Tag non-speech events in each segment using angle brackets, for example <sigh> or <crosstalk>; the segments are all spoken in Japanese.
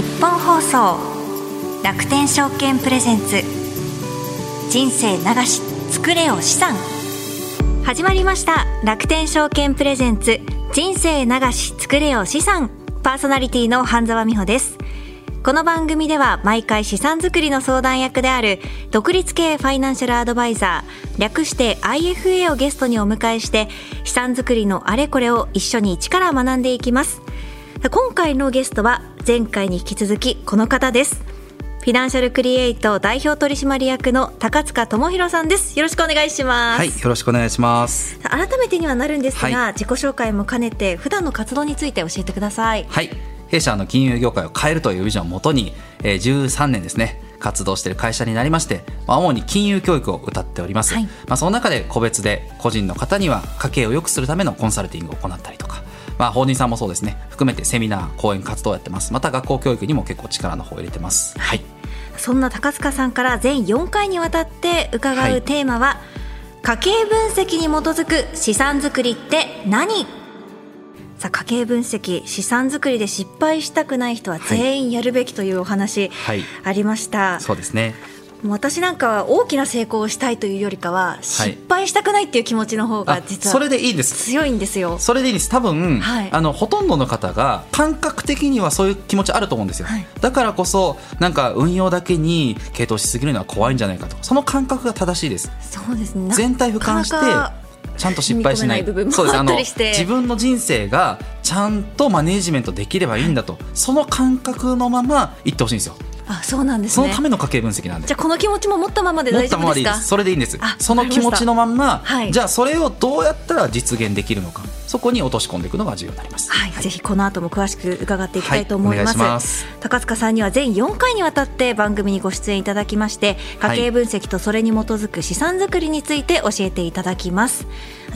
日本放送楽天証券プレゼンツ。人生流し作れよ資産。始まりました。楽天証券プレゼンツ。人生流し作れよ資産。パーソナリティの半沢美穂です。この番組では毎回資産作りの相談役である独立系ファイナンシャルアドバイザー略して IFA をゲストにお迎えして資産作りのあれこれを一緒に一から学んでいきます。今回のゲストは前回に引き続きこの方です。フィナンシャルクリエイト代表取締役の高塚智博さんです。よろしくお願いします。はいよろしくお願いします。改めてにはなるんですが、はい、自己紹介も兼ねて普段の活動について教えてください。はい。弊社の金融業界を変えるというビジョンをもとに、えー、13年ですね活動している会社になりまして、まあ、主に金融教育を謳っております、はい、まあ、その中で個別で個人の方には家計を良くするためのコンサルティングを行ったりとかまあ、法人さんもそうですね。含めてセミナー講演活動をやってます。また学校教育にも結構力の方を入れてます。はい。そんな高塚さんから全4回にわたって伺うテーマは、はい、家計分析に基づく資産作りって何？さあ家計分析資産作りで失敗したくない人は全員やるべきというお話、ありました、はい、そうですね私なんかは大きな成功をしたいというよりかは失敗したくないっていう気持ちの方が実は、それでいいです。強いんですよ。それでいいです。多分、はい、あのほとんどの方が感覚的にはそういう気持ちあると思うんですよ、はい、だからこそなんか運用だけに傾倒しすぎるのは怖いんじゃないかとその感覚が正しいです。そうですね。全体俯瞰してちゃんと失敗しない。そうです。あの自分の人生がちゃんとマネジメントできればいいんだと、その感覚のままいってほしいんですよあそうなんです、ね、そのための家計分析なんで。じゃあこの気持ちも持ったままで大丈夫ですか？それでいいんです。その気持ちのまんま、はい、じゃあそれをどうやったら実現できるのかそこに落とし込んでいくのが重要になります、はい、はい、ぜひこの後も詳しく伺っていきたいと思います。はい、ます。高塚さんには全4回にわたって番組にご出演いただきまして家計分析とそれに基づく資産作りについて教えていただきます。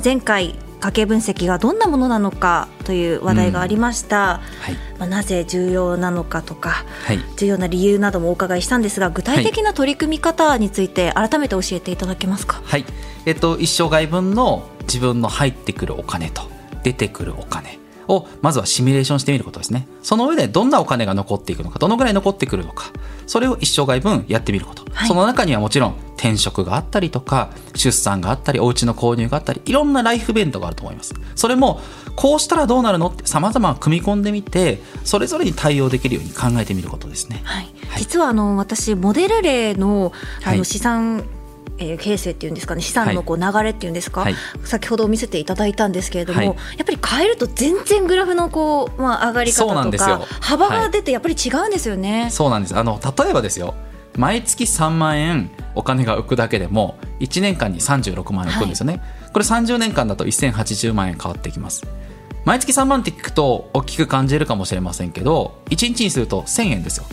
前回家計分析がどんなものなのかという話題がありました、うんはい、まあ、なぜ重要なのかとか、はい、重要な理由などもお伺いしたんですが具体的な取り組み方について改めて教えていただけますか、はい。えっと、一生涯分の自分の入ってくるお金と出てくるお金をまずはシミュレーションしてみることですね。その上でどんなお金が残っていくのかどのぐらい残ってくるのかそれを一生涯分やってみること、はい、その中にはもちろん転職があったりとか出産があったりお家の購入があったりいろんなライフイベントがあると思います。それもこうしたらどうなるのってさまざま組み込んでみてそれぞれに対応できるように考えてみることですね、はい、はい、実はあの私モデル例のあの資産えー、形成っていうんですかね資産のこう流れっていうんですか、はい、先ほど見せていただいたんですけれども、はい、やっぱり変えると全然グラフのこう、まあ、上がり方とか幅が出てやっぱり違うんですよね。そうなんです。あの例えばですよ毎月3万円お金が浮くだけでも1年間に36万円浮くんですよね、はい、これ30年間だと1080万円変わってきます。毎月3万って聞くと大きく感じるかもしれませんけど1日にすると1000円ですよ。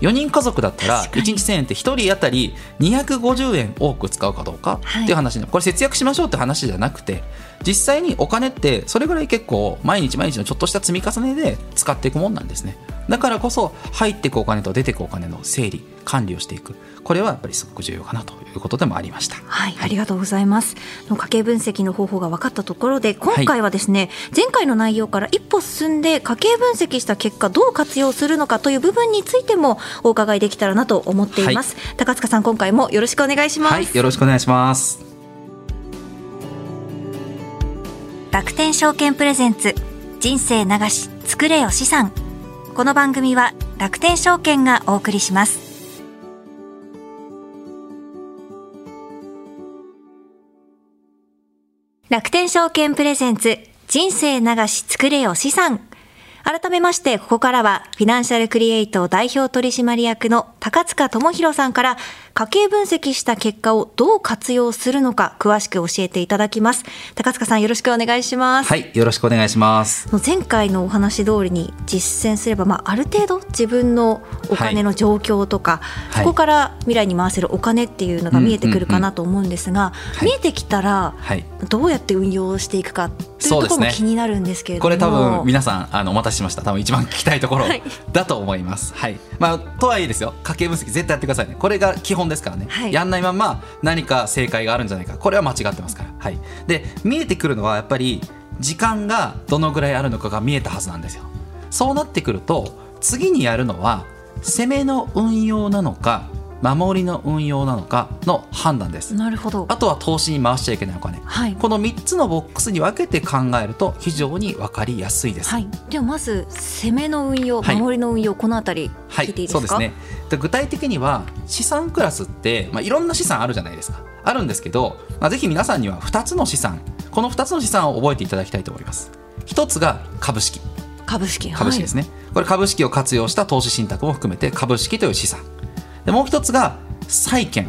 4人家族だったら1日1000円って1人当たり250円多く使うかどうかっていう話、はい、これ節約しましょうって話じゃなくて実際にお金ってそれぐらい結構毎日毎日のちょっとした積み重ねで使っていくもんなんですねだからこそ入っていくお金と出ていくお金の整理管理をしていくこれはやっぱりすごく重要かなということでもありました。はい、はい、ありがとうございます。の家計分析の方法が分かったところで、今回はですね、はい、前回の内容から一歩進んで家計分析した結果どう活用するのかという部分についてもお伺いできたらなと思っています。はい、高塚さん、今回もよろしくお願いします。よろしくお願いします。楽天証券プレゼンツ人生流し作れよ資産。この番組は楽天証券がお送りします。楽天証券プレゼンツ人生流し作れよ資産。改めまして、ここからは、フィナンシャルクリエイト代表取締役の高塚智博さんから、家計分析した結果をどう活用するのか、詳しく教えていただきます。高塚さん、よろしくお願いします。はい、よろしくお願いします。前回のお話通りに実践すれば、まあ、ある程度自分のお金の状況とか、はい、そこから未来に回せるお金っていうのが見えてくるかなと思うんですが、見えてきたら、はい、どうやって運用していくかというところも気になるんですけれども、ね、これ多分皆さんあのお待たせしました。多分一番聞きたいところだと思います、はい、はい、まあ、とはいえですよ。家計分析絶対やってくださいね。これが基本ですからね、はい、やんないまま何か正解があるんじゃないか。これは間違ってますから、はい、で見えてくるのはやっぱり時間がどのぐらいあるのかが見えたはずなんですよ。そうなってくると次にやるのは攻めの運用なのか守りの運用なのかの判断です。なるほど。あとは投資に回しちゃいけないお金。はい。この3つのボックスに分けて考えると非常に分かりやすいです。はい。ではまず攻めの運用はい。守りの運用このあたりはい。聞いていいですか、そうですね。で具体的には資産クラスって、まあ、いろんな資産あるじゃないですか。あるんですけど、まあ、ぜひ皆さんには2つの資産この2つの資産を覚えていただきたいと思います。一つが株式。株式株式ですね、これ株式を活用した投資信託も含めて株式という資産でもう一つが債券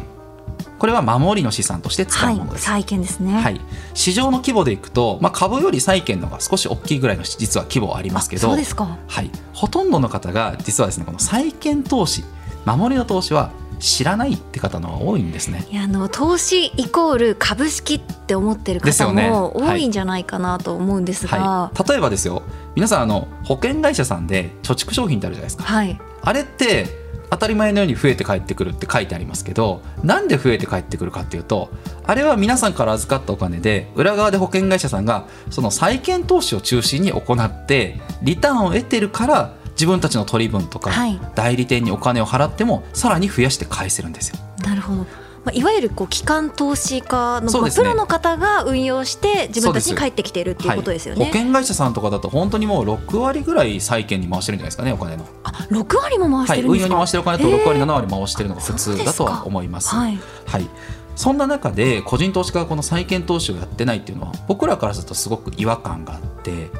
これは守りの資産として使はい、うものです、債券ですね、はい、市場の規模でいくと、まあ、株より債券の方が少し大きいぐらいの実は規模はありますけどそうですか。はい、ほとんどの方が実はですねこの債券投資守りの投資は知らないって方の方が多いんですね。いやあの投資イコール株式って思ってる方も多はい。いんじゃないかなと思うんですが、はい、例えばですよ。皆さんあの保険会社さんで貯蓄商品ってあるじゃないですか。はい、あれって当たり前のように増えて帰ってくるって書いてありますけどなんで増えて帰ってくるかっていうとあれは皆さんから預かったお金で裏側で保険会社さんがその債券投資を中心に行ってリターンを得てるから自分たちの取り分とか、はい代理店にお金を払ってもさらに増やして返せるんですよ。なるほど。まあ、いわゆるこう機関投資家の、プロの方が運用して自分たちに返ってきているっていうことですよはい、ね。保険会社さんとかだと本当にもう6割ぐらい債券に回してるんじゃないですかねお金の。あ、六割も回しはい、運用てるんですか？に回してるお金と6割へー7割回してるのが普通だとは思います。はい。はい、そんな中で個人投資家がこの債券投資をやってないっていうのは僕らからするとすごく違和感があって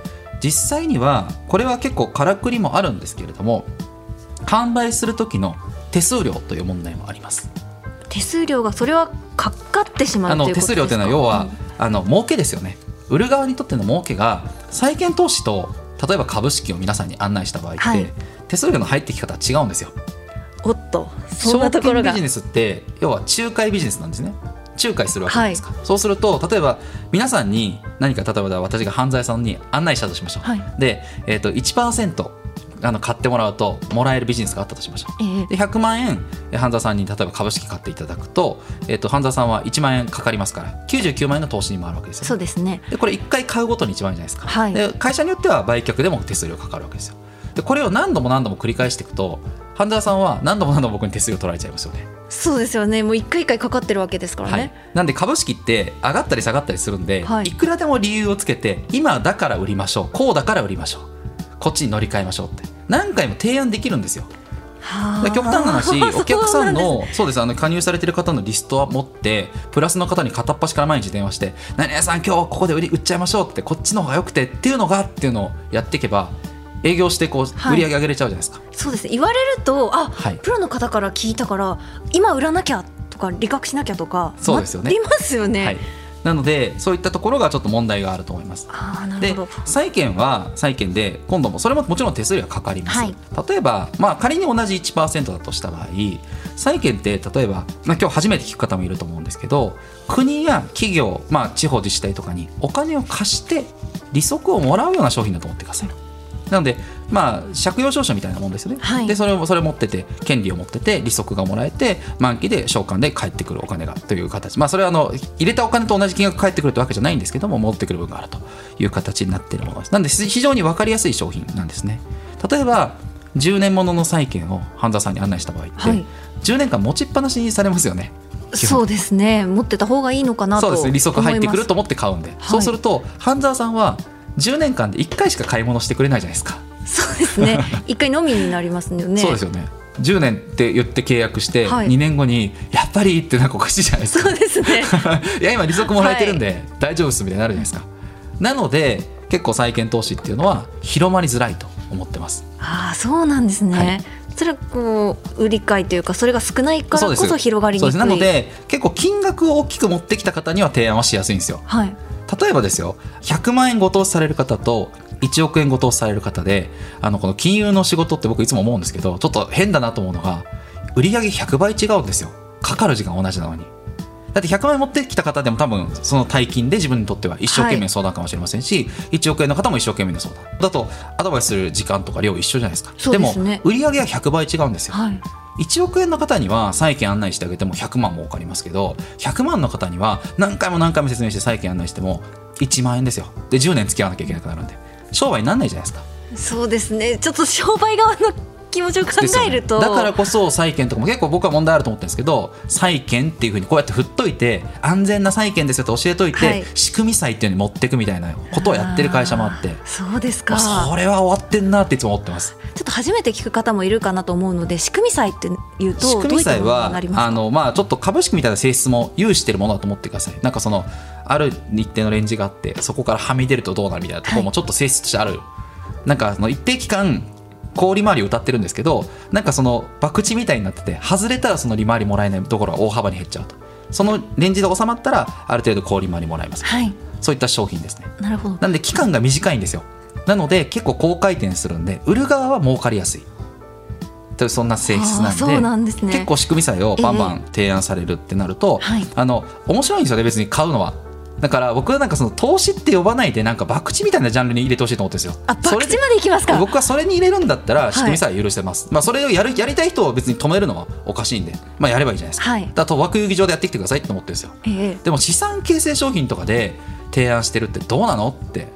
実際にはこれは結構からくりもあるんですけれども販売する時の手数料という問題もあります。手数料がそれはかかってしまう。手数料というのは要は、あの儲けですよね。売る側にとっての儲けが債券投資と例えば株式を皆さんに案内した場合って、はい。手数料の入ってき方は違うんですよ。おっとそんなところが。証券ビジネスって要は仲介ビジネスなんですね。仲介するわけですか、そうすると例えば皆さんに何か例えば私が犯罪さんに案内したとしましょう、はい。で、えー、と1%あの買ってもらうともらえるビジネスがあったとしましょう。ええ。で100万円え半沢さんに例えば株式買っていただくと,、えー、と半沢さんは1万円かかりますから99万円の投資に回るわけですよ、そうですね。でこれ1回買うごとに1万円じゃないですか、はい。で会社によっては売却でも手数料かかるわけですよ。でこれを何度も何度も繰り返していくと半沢さんは何度も何度も僕に手数料取られちゃいますよね。そうですよね。もう一回一回かかってるわけですからはい。ね。、なんで株式って上がったり下がったりするんで、はい。い、くらでも理由をつけて今だから売りましょうこうだから売りましょうこっちに乗り換えましょうって。何回も提案できるんですよ。極端な話 <laughs> お客さんのそうですあの加入されてる方のリストは持ってプラスの方に片っ端から毎日電話して「何々さん今日ここで売り売っちゃいましょう」ってこっちの方が良くてっていうのがっていうのをやっていけば営業してこうはい。売り上げ上げれちゃうじゃないですか、そうです。ね言われるとあ、はい。プロの方から聞いたから今売らなきゃとか理覚しなきゃとかそうですよね。なりますよね。はい、なのでそういったところがちょっと問題があると思います。で。債券は債券で今度もそれももちろん手数料がかかります、はい。例えば、まあ、仮に同じ1%だとした場合債券って例えば、まあ、今日初めて聞く方もいると思うんですけど国や企業、まあ、地方自治体とかにお金を貸して利息をもらうような商品だと思ってください。なので、まあ、借用証書みたいなもんですよね、はい。でそれをそれを持ってて権利を持ってて利息がもらえて満期で償還で返ってくるお金がという形、まあ、それはあの入れたお金と同じ金額返ってくるってわけじゃないんですけども戻ってくる分があるという形になっているものです。なんで非常に分かりやすい商品なんですね。例えば10年ものの債券を半沢さんに案内した場合って、はい。10年間持ちっぱなしにされますよね。そうですね。持ってた方がいいのかなとそうです。ね利息入ってくると思って買うんで、い。そうすると半沢さんは10年間で1回しか買い物してくれないじゃないですかそうですね。<laughs> 一回のみになりますよね。そうですよね。10年って言って契約して、はい。2年後にやっぱりってなんかおかしいじゃないですか。そうですね。<laughs> いや今利息もらえてるんで大丈夫ですみたいになるじゃないですか、なので結構債券投資っていうのは広まりづらいと思ってます。ああそうなんですね、はい。それはこう売り買いというかそれが少ないからこそ広がりにくい。なので結構金額を大きく持ってきた方には提案はしやすいんですよ。はい。例えばですよ。100万円ご投資される方と1億円ご投資される方であのこの金融の仕事って僕いつも思うんですけどちょっと変だなと思うのが売上100倍違うんですよ。かかる時間同じなのに。だって100万円持ってきた方でも多分その大金で自分にとっては一生懸命相談かもしれませんし、1億円の方も一生懸命の相談。だとアドバイスする時間とか量一緒じゃないですか。ですね。も売上は100倍違うんですよ。はい。1億円の方には債券案内してあげても100万儲かりますけど100万の方には何回も何回も説明して債券案内しても1万円ですよ。で10年付き合わなきゃいけなくなるんで商売にならないじゃないですか。そうですね。ちょっと商売側の気持ちを考えると、だからこそ債券とかも結構僕は問題あると思ってるんですけど債券っていうふうにこうやって振っといて安全な債券ですよと教えといて、はい。仕組み債っていうのに持っていくみたいなことをやってる会社もあって。そうですか。それは終わってんなっていつも思ってます。ちょっと初めて聞く方もいるかなと思うので仕組み債っていうと仕組み債はあの、まあ、ちょっと株式みたいな性質も有してるものだと思ってください。なんかそのある一定のレンジがあってそこからはみ出るとどうなるみたいなところもちょっと性質としてある、なんかその一定期間高利回りを歌ってるんですけどなんかその博打みたいになってて外れたらその利回りもらえないところが大幅に減っちゃうと。そのレンジで収まったらある程度高利回りもらえます、はい。そういった商品ですね。なるほど。なんで期間が短いんですよ。なので結構高回転するんで売る側は儲かりやすい。というそんな性質なんでなんですね。結構仕組み債をバンバン提案されるってなると、はい。あの面白いんですよね。別に買うのはだから僕はなんかその投資って呼ばないでなんか博打みたいなジャンルに入れてほしいと思ってるんですよ。あ博打それでまでいきますか？僕はそれに入れるんだったいら仕組みさえ許してます、まあ、それをやるやりたい人を別に止めるのはおかしいんで、まあ、やればいいじゃないですか、はい。だと枠遊戯場でやってきてくださいって思ってるんですよ。ええ。でも資産形成商品とかで提案してるってどうなのって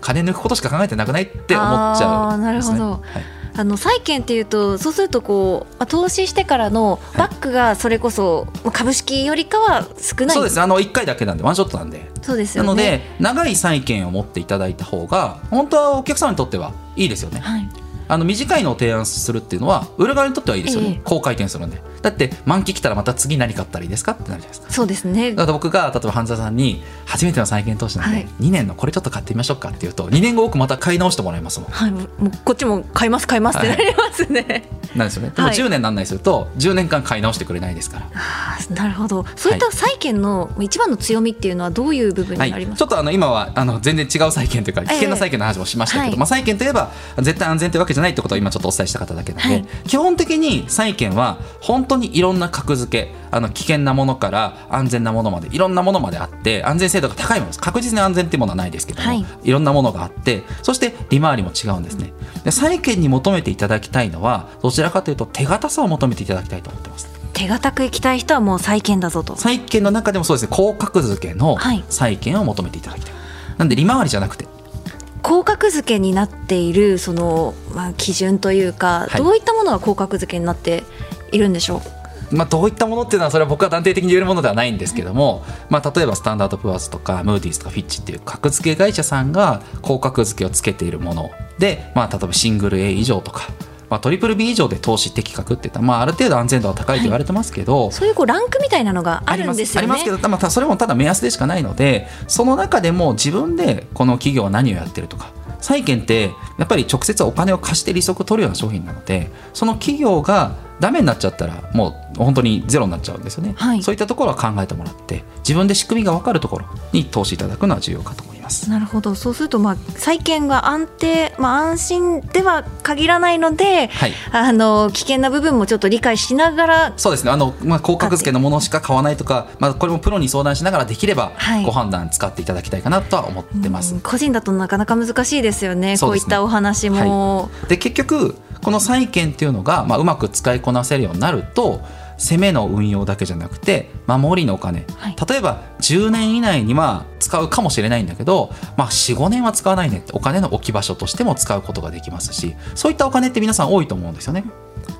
金抜くことしか考えてなくないって思っちゃうんです、ね、なるほど。はいあの債券っていうとそうするとこうまあ投資してからのバックがそれこそまあ株式よりかは少ない。そうです。あの1回だけなんでワンショットなんで。そうですよね。なので長い債券を持っていただいた方が本当はお客様にとってはいいですよね。はい。あの短いのを提案するっていうのは売る側にとってはいいですよね、ええ。高回転するんでだって満期来たらまた次何買ったらいいですかってなるじゃないですか。そうですね。だから僕が例えば半沢さんに初めての債券投資なんで、はい。2年のこれちょっと買ってみましょうかっていうと2年後僕また買い直してもらいますもん。はい。もうこっちも買います買いますってなりますね、<laughs> なんですよね。でもはい。10年なんないすると10年間買い直してくれないですから。ああなるほど。そういった債券の一番の強みっていうのはどういう部分はい、になりますか、ちょっとあの今はあの全然違う債券というか危険な債券の話もしましたけど、はい。まあ、債券といえば絶対安全というわけじゃないってことを今ちょっとお伝えした方だけなので、はい。基本的に債券は本当にいろんな格付けあの危険なものから安全なものまでいろんなものまであって安全性度が高いものです。確実に安全っていうものはないですけども、はい。い、ろんなものがあってそして利回りも違うんですね。で債券に求めていただきたいのはどちらかというと手堅さを求めていただきたいと思ってます。手堅くいきたい人はもう債券だぞと。債券の中でもそうですね。高格付けのはい。債券を求めていただきたい、なんで利回りじゃなくて。高額付けになっているその、まあ、基準というか、はい。どういったものが高額付けになっているんでしょう？まあ、どういったものっていうのはそれは僕は断定的に言えるものではないんですけども、まあ、例えばスタンダード・プアーズとかムーディーズとかフィッチっていう格付け会社さんが高格付けをつけているもので、まあ、例えばシングル A 以上とか、まあ、トリプル B 以上で投資適格っていったら、まあ、ある程度安全度は高いと言われてますけど、そういうこうランクみたいなのがあるんですよね。ありますありますけど、まあ、それもただ目安でしかないのでその中でも自分でこの企業は何をやってるとか債券ってやっぱり直接お金を貸して利息を取るような商品なのでその企業がダメになっちゃったらもう本当にゼロになっちゃうんですよね、はい。そういったところは考えてもらって自分で仕組みが分かるところに投資いただくのは重要かと。思います。なるほど。そうするとまあ債券が安定、まあ、安心では限らないので、はい。あの危険な部分もちょっと理解しながらそうですね。あの、まあ、高格付けのものしか買わないとか、まあ、これもプロに相談しながらできればはい。ご判断使っていただきたいかなとは思ってます。うん。個人だとなかなか難しいですよね。ね。こういったお話も、で結局この債券っていうのが、まあ、うまく使いこなせるようになると攻めの運用だけじゃなくて守りのお金、はい。例えば10年以内には使うかもしれないんだけど、まあ、45年は使わないねってお金の置き場所としても使うことができますしそういったお金って皆さん多いと思うんですよね。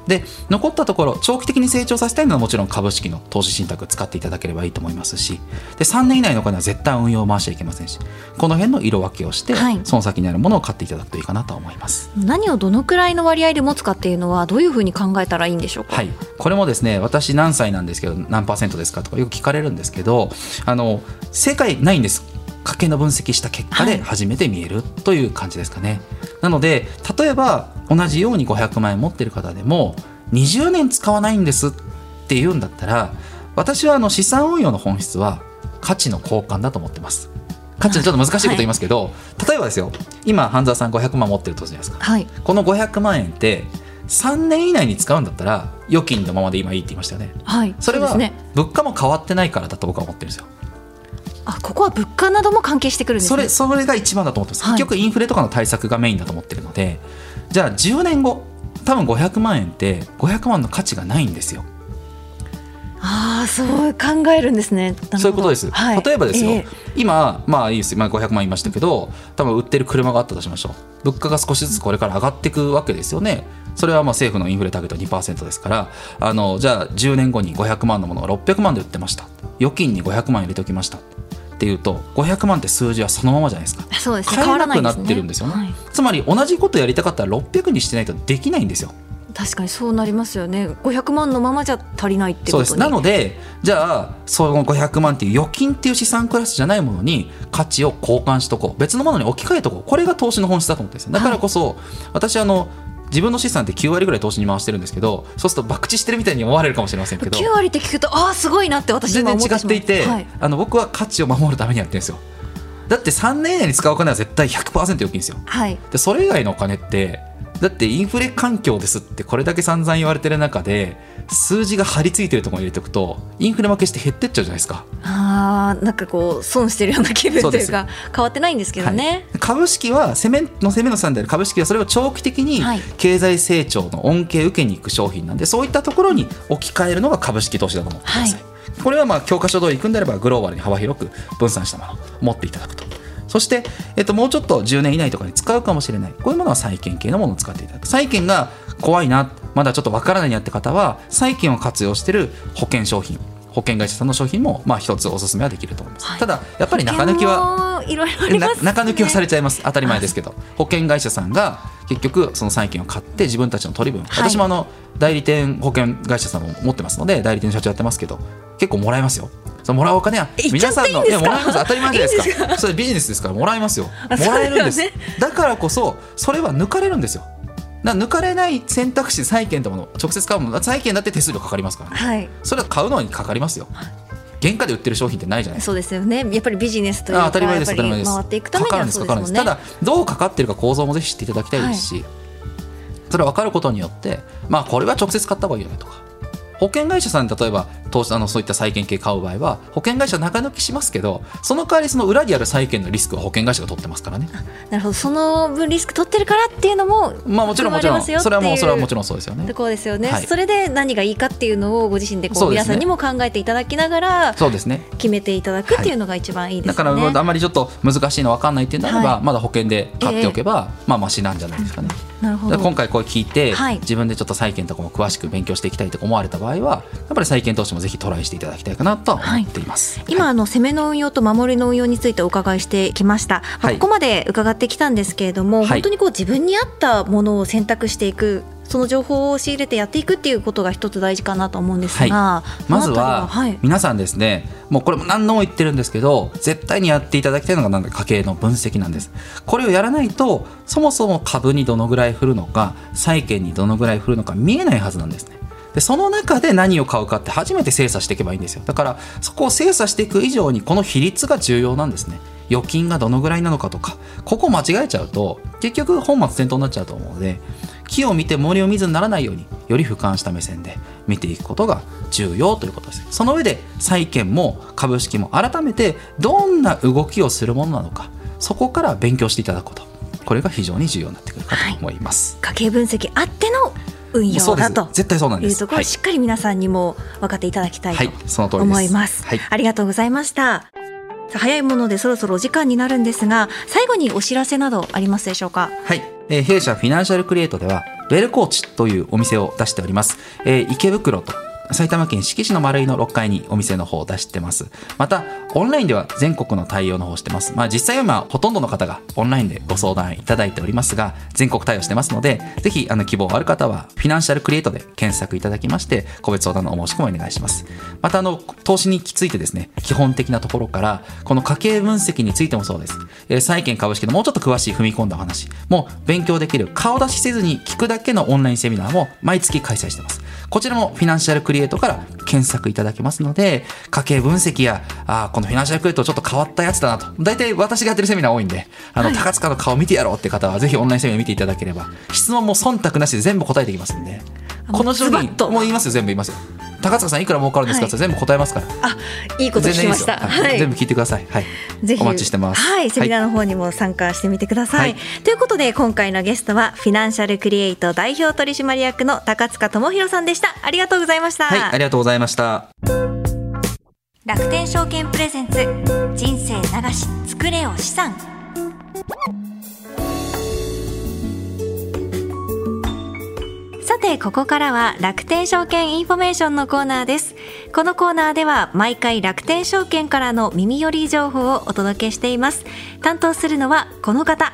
で残ったところ長期的に成長させたいのはもちろん株式の投資信託使っていただければいいと思いますしで3年以内のお金は絶対運用を回しちゃいけませんしこの辺の色分けをして、はいその先にあるものを買っていただくといいかなと思います。何をどのくらいの割合で持つかっていうのはどういうふうに考えたらいいんでしょうか、はい、これもですね私何歳なんですけど何パーセントですかとかよく聞かれるんですけどあの正解ないんです家計の分析した結果はい。で初めて見えるという感じですかね、なので例えば同じように500万円持ってる方でも20年使わないんですっていうんだったら私はあの資産運用の本質は価値の交換だと思ってます。価値のちょっと難しいこと言いますけど、例えばですよ今半沢さん500万持ってるとじゃないですか。はい。この500万円って3年以内に使うんだったら預金のままで今いいって言いましたよね。はいそれは物価も変わってないからだと僕は思ってるんですよあここは物価なども関係してくるんですね。それそれが一番だと思ってます、はい。結局インフレとかの対策がメインだと思ってるのでじゃあ10年後多分500万円って500万の価値がないんですよ。ああそう考えるんですね。そういうことです、はい、例えばですよ、ええ。今まあいいです今500万言いましたけど多分売ってる車があったとしましょう。物価が少しずつこれから上がっていくわけですよねそれはまあ政府のインフレターゲット2%ですからあのじゃあ10年後に500万のものが600万で売ってました。預金に500万入れておきました。っていうと500万って数字はそのままじゃないですか。そうですね。買えなくな変わらないですね。ってるんですよね。はい。つまり同じことやりたかったら600にしてないとできないんですよ。確かにそうなりますよね。500万のままじゃ足りないってことです。なのでじゃあその500万っていう預金っていう資産クラスじゃないものに価値を交換しとこう。別のものに置き換えとこう。これが投資の本質だと思ってですよ。だからこそ、私あの自分の資産って9割ぐらい投資に回してるんですけどそうすると博打してるみたいに思われるかもしれませんけど。9割って聞くとああすごいなって私全然今思ってしまう。違っていて、はい、あの僕は価値を守るためにやってるんですよ。だって3年以内に使うお金は絶対100%預金ですよ。はい、でそれ以外のお金ってだってインフレ環境ですってこれだけ散々言われてる中で数字が張り付いてるところに入れておくとインフレ負けして減ってっちゃうじゃないですか、あーなんかこう損してるような気分というか変わってないんですけどね、はい。株式は攻めの攻めのさんである株式はそれを長期的にはい。経済成長の恩恵を受けに行く商品なんでそういったところに置き換えるのが株式投資だと思ってください、これはまあ教科書通り行くんであればグローバルに幅広く分散したものを持っていただくとそして、えっと、もうちょっと10年以内とかに使うかもしれない。こういうものは債券系のものを使っていただく。債券が怖いなまだちょっとわからないなって方は債券を活用している保険商品保険会社さんの商品もまあ一つおすすめはできると思います、はい。ただやっぱり中抜きはいろいろ中抜きはされちゃいます。当たり前ですけど。保険会社さんが結局その債券を買って自分たちの取り分、はい。私もあの代理店保険会社さんも持ってますので代理店社長やってますけど結構もらえますよそのもらうお金はえ皆さんのいやもらえます。当たり前じゃないですか。それビジネスですからもらえますよ。あもらえるんです。そうだからこそそれは抜かれるんですよ。抜かれない選択肢債券ってもの直接買うもの。債券だって手数料かかりますからね。はい。それは買うのにかかりますよ。原価で売ってる商品ってないじゃないですか。そうですよね。やっぱりビジネスというかあ当たり前です。当たり前です。回っていくためにはそうですもんね。ただどうかかってるか構造もぜひ知っていただきたいですし、それ分かることによってまあこれは直接買った方がいいよねとか。保険会社さんに例えば投資あのそういった債券系買う場合は保険会社中抜きしますけどその代わりその裏にある債券のリスクは保険会社が取ってますからね。<laughs> なるほど。その分リスク取ってるからっていうのもまあもちろんもちろん。それはもうそれはもちろろんそうですよね。ところですよね、はい。それで何がいいかっていうのをご自身でこそう皆さんにも考えていただきながらそうですね。決めていただくっていうのが一番いいですよね、だからあんまりちょっと難しいの分かんないっていうんであれば、はい。まだ保険で買っておけば、まあマシなんじゃないですかね。なるほど。今回これ聞いて、はい。自分でちょっと債券とかも詳しく勉強していきたいと思われた場合はやっぱり債券投資もぜひトライしていただきたいかなとは思っています、今、はい。あの攻めの運用と守りの運用についてお伺いしてきました、まあはいここまで伺ってきたんですけれども、はい。本当にこう自分に合ったものを選択していくその情報を仕入れてやっていくっていうことが一つ大事かなと思うんですが、はたりはい、皆さんですねもうこれも何度も言ってるんですけど絶対にやっていただきたいのがなんだ家計の分析なんです。これをやらないとそもそも株にどのぐらい振るのか債券にどのぐらい振るのか見えないはずなんですねでその中で何を買うかって初めて精査していけばいいんですよ。だからそこを精査していく以上にこの比率が重要なんですね。預金がどのぐらいなのかとか。ここ間違えちゃうと結局本末転倒になっちゃうと思うので木を見て森を見ずにならないようにより俯瞰した目線で見ていくことが重要ということです。その上で債券も株式も改めてどんな動きをするものなのかそこから勉強していただくこと。これが非常に重要になってくるかと思います、家計分析あっての運用だと。絶対そうなんです。いうところをはい。しっかり皆さんにも分かっていただきたいはい。と思います。はい。ありがとうございました。早いものでそろそろお時間になるんですが、最後にお知らせなどありますでしょうか？はい、えー弊社フィナンシャルクリエイトではウェルコーチというお店を出しております、えー池袋と埼玉県志木市の丸井の6階にお店の方を出してます。またオンラインでは全国の対応の方してます。まあ実際は今ほとんどの方がオンラインでご相談いただいておりますが全国対応してますのでぜひあの希望ある方はフィナンシャルクリエイトで検索いただきまして個別相談のお申し込みお願いします。またあの投資についてですね基本的なところからこの家計分析についてもそうです、えー債券株式のもうちょっと詳しい踏み込んだお話。もう勉強できる顔出しせずに聞くだけのオンラインセミナーも毎月開催してます。こちらもフィナンシャルクリエイトから検索いただけますので家計分析やあーこのフィナンシャルクリエイトちょっと変わったやつだなと。大体私がやってるセミナー多いんであの、高塚の顔見てやろうって方はぜひオンラインセミナー見ていただければ質問も忖度なしで全部答えていきますんで。この商品もう言いますよ全部言いますよ高塚さんいくら儲かるんですかって全部答えますから、あいいこと聞きました。はい。全部聞いてください。はい。ぜひ。お待ちしてます。はい、セミナーの方にも参加してみてください。はい。ということで、今回のゲストは、フィナンシャルクリエイト代表取締役の髙塚大弘さんでした。ありがとうございました。はい。ありがとうございました。楽天証券プレゼンツ、人生長し、作れよ資産。て、ここからは楽天証券インフォメーションのコーナーです。このコーナーでは毎回楽天証券からの耳寄り情報をお届けしています。担当するのはこの方。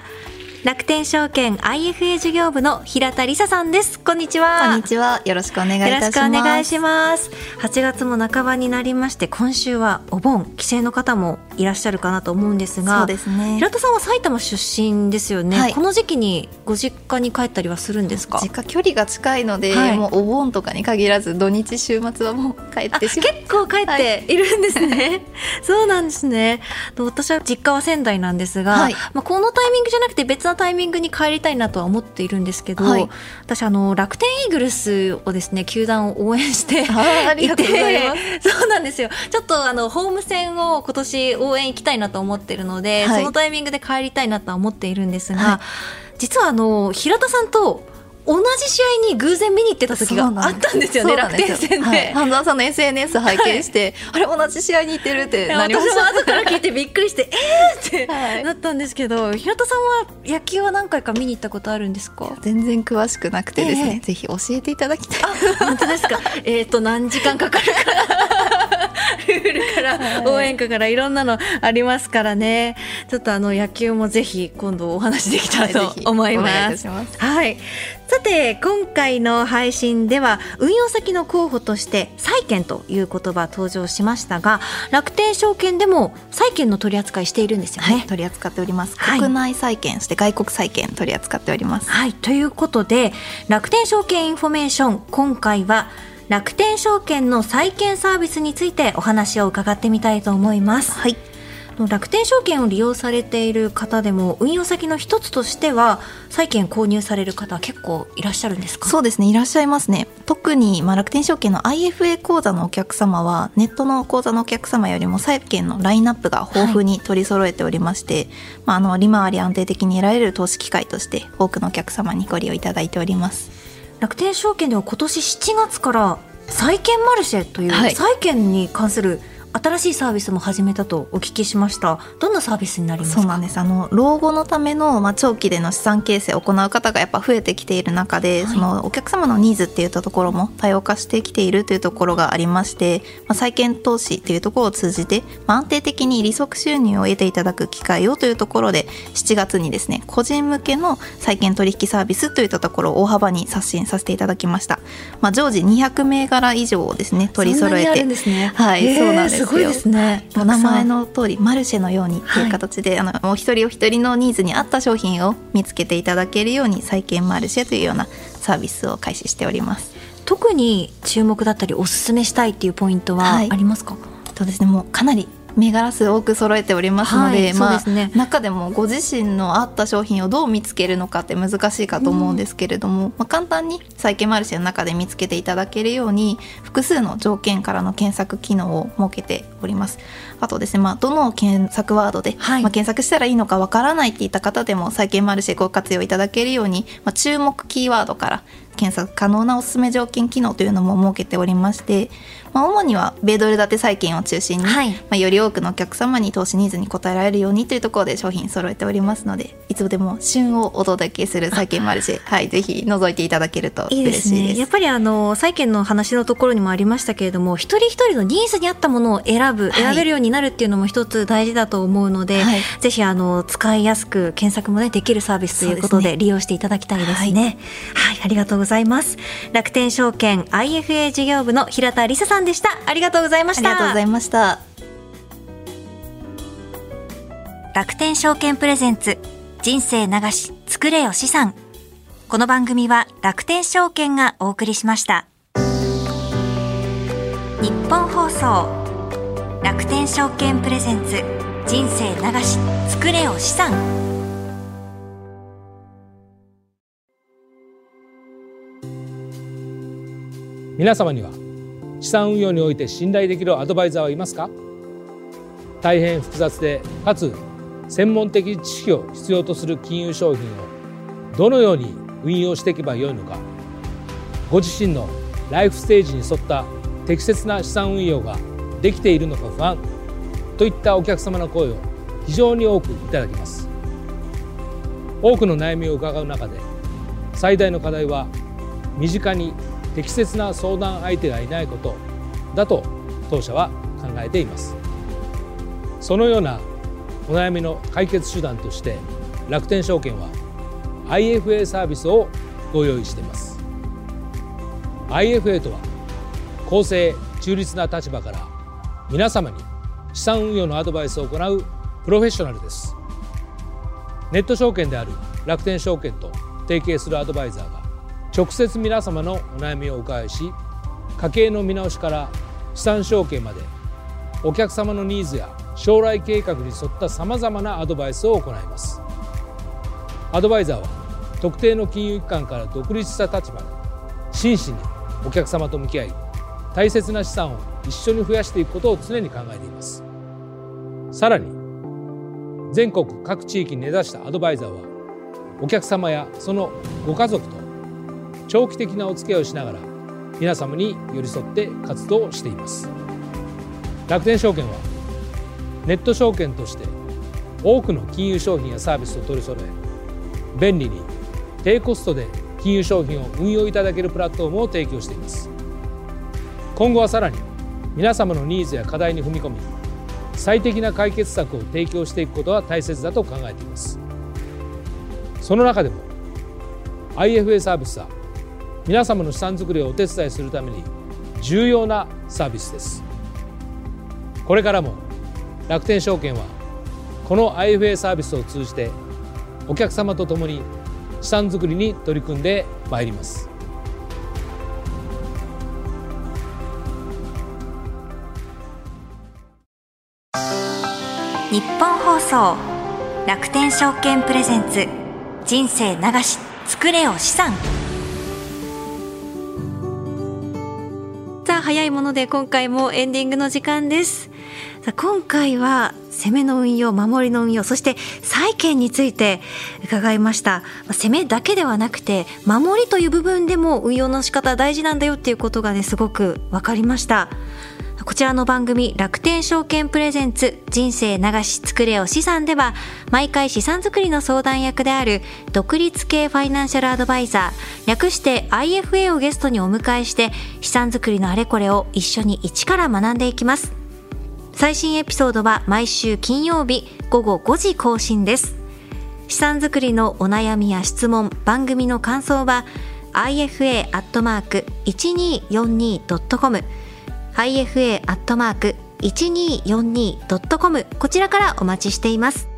楽天証券 IFA 事業部の平田理沙さんです。こんにちは。こんにちは。よろしくお願いいたします。よろしくお願いします。8月も半ばになりまして、今週はお盆、帰省の方もいらっしゃるかなと思うんですが、そうですね。平田さんは埼玉出身ですよね、はいこの時期にご実家に帰ったりはするんですか？実家距離が近いので、はいもうお盆とかに限らず土日週末はもう帰っあてしまう。結構帰っているんですね、<laughs> そうなんですねと私は実家は仙台なんですが、はいまあ、このタイミングじゃなくて別のタイミングに帰りたいなとは思っているんですけど、はい私あの楽天イーグルスをですね球団を応援しています。す。そうなんですよ。ちょっとあのホーム戦を今年応援行きたいなと思ってるので、はいそのタイミングで帰りたいなとは思っているんですが、はい実はあの平田さんと同じ試合に偶然見に行ってた時があったんですよね。楽天戦で。はい、<laughs> 半沢さんの SNS 拝見して、あれ同じ試合に行ってるってなりま私も。後から聞いてびっくりして、<laughs> えーってはいなったんですけど、平田さんは野球は何回か見に行ったことあるんですか？全然詳しくなくてですね、えぜひ教えていただきたい。本当ですか？えっと何時間かかるか。<laughs> ルールから応援歌からいろんなのありますからね。ちょっとあの野球もぜひ今度お話できたらと思います。はい。さて、今回の配信では、運用先の候補として、債券という言葉登場しましたが、楽天証券でも債券の取り扱いしているんですよね。はい、取り扱っております。はい国内債券、そして外国債券取り扱っております。はい、ということで楽天証券インフォメーション今回は楽天証券の債券サービスについてお話を伺ってみたいと思います。はい。楽天証券を利用されている方でも運用先の一つとしては債券購入される方結構いらっしゃるんですか？そうですね。いらっしゃいますね。特に、まあ、楽天証券の IFA 口座のお客様はネットの口座のお客様よりも債券のラインナップが豊富に取り揃えておりまして、まあ、あの利回り安定的に得られる投資機会として多くのお客様にご利用いただいております。楽天証券では今年7月から債券マルシェというはい。債券に関する新しいサービスも始めたとお聞きしました。どんなサービスになりますか？そうなんです。あの老後のための、まあ、長期での資産形成を行う方がやっぱ増えてきている中で、はい。そのお客様のニーズっていったところも多様化してきているというところがありまして、まあ、債券投資というところを通じて、まあ、安定的に利息収入を得ていただく機会をというところで7月にですね個人向けの債券取引サービスといったところを大幅に刷新させていただきました、まあ、常時200銘柄以上をですね取り揃えそんなにあるてんですね。はいそうなんですよすごいですね。お名前の通りマルシェのようにという形で、あのお一人お一人のニーズに合った商品を見つけていただけるように債券マルシェというようなサービスを開始しております。特に注目だったりおすすめしたいっていうポイントはあはい。りますか、そうですねもうかなり銘柄数多く揃えておりますので、はいまあ中でもご自身の合った商品をどう見つけるのかって難しいかと思うんですけれども、まあ、簡単に債券マルシェの中で見つけていただけるように複数の条件からの検索機能を設けております。あとですね、まあ、どの検索ワードで、はい。まあ、検索したらいいのかわからないっていった方でも債券マルシェご活用いただけるように、まあ、注目キーワードから検索可能なおすすめ条件機能というのも設けておりまして、まあ、主には米ドル建て債券を中心に、はい。まあ、より多くのお客様に投資ニーズに応えられるようにというところで商品揃えておりますのでいつでも旬をお届けする債券マルシェ、<laughs> はい、ぜひ覗いていただけるといいです嬉しいです。ねやっぱりあの債券の話のところにもありましたけれども一人一人のニーズに合ったものを選ぶ、い。選べるようになるっていうのも一つ大事だと思うので、はい。ぜひあの使いやすく検索もねできるサービスということで利用していただきたいですね。はい、ありがとうございます。楽天証券 IFA 事業部の平田理沙さんでした。ありがとうございました。ありがとうございました。楽天証券プレゼンツ人生流し作れよ資産。この番組は楽天証券がお送りしました。日本放送楽天証券プレゼンツ人生流し作れよ資産皆様には資産運用において信頼できるアドバイザーはいますか？大変複雑でかつ専門的知識を必要とする金融商品をどのように運用していけばよいのかご自身のライフステージに沿った適切な資産運用ができているのか不安といったお客様の声を非常に多くいただきます。多くの悩みを伺う中で最大の課題は身近に適切な相談相手がいないことだと当社は考えています。そのようなお悩みの解決手段として楽天証券は IFA サービスをご用意しています。IFA とは公正中立な立場から皆様に資産運用のアドバイスを行うプロフェッショナルです。ネット証券である楽天証券と提携するアドバイザーが直接皆様のお悩みをお伺いし家計の見直しから資産承継までお客様のニーズや将来計画に沿ったさまざまなアドバイスを行います。アドバイザーは特定の金融機関から独立した立場で真摯にお客様と向き合い大切な資産を一緒に増やしていくことを常に考えています。さらに全国各地域に根ざしたアドバイザーはお客様やそのご家族と長期的なお付き合いをしながら皆様に寄り添って活動しています。楽天証券はネット証券として多くの金融商品やサービスを取り揃え便利に低コストで金融商品を運用いただけるプラットフォームを提供しています。今後はさらに皆様のニーズや課題に踏み込み最適な解決策を提供していくことは大切だと考えています。その中でも IFA サービスは皆様の資産作りをお手伝いするために重要なサービスです。これからも楽天証券はこの IFA サービスを通じてお客様と共に資産作りに取り組んでまいります。日本放送楽天証券プレゼンツ人生流し作れよ資産。さあ早いもので今回もエンディングの時間です。さあ今回は攻めの運用守りの運用そして債券について伺いました。攻めだけではなくて守りという部分でも運用の仕方大事なんだよっていうことがねすごく分かりました。こちらの番組楽天証券プレゼンツ人生流し作れよ資産では毎回資産作りの相談役である独立系ファイナンシャルアドバイザー略して IFA をゲストにお迎えして資産作りのあれこれを一緒に一から学んでいきます。最新エピソードは毎週金曜日午後5時更新です。資産作りのお悩みや質問番組の感想は ifa.1242.com ifa.1242.com こちらからお待ちしています。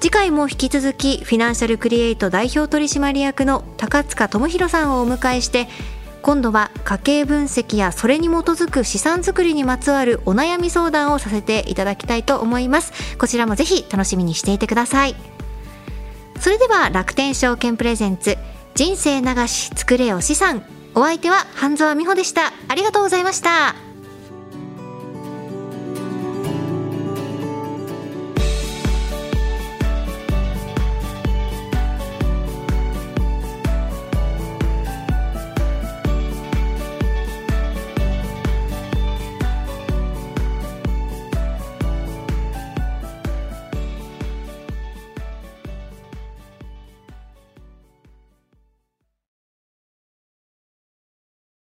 次回も引き続きフィナンシャルクリエイト代表取締役の高塚智博さんをお迎えして今度は家計分析やそれに基づく資産作りにまつわるお悩み相談をさせていただきたいと思います。こちらもぜひ楽しみにしていてください。それでは楽天証券プレゼンツ人生流し作れよ資産。お相手は半沢美穂でした。ありがとうございました。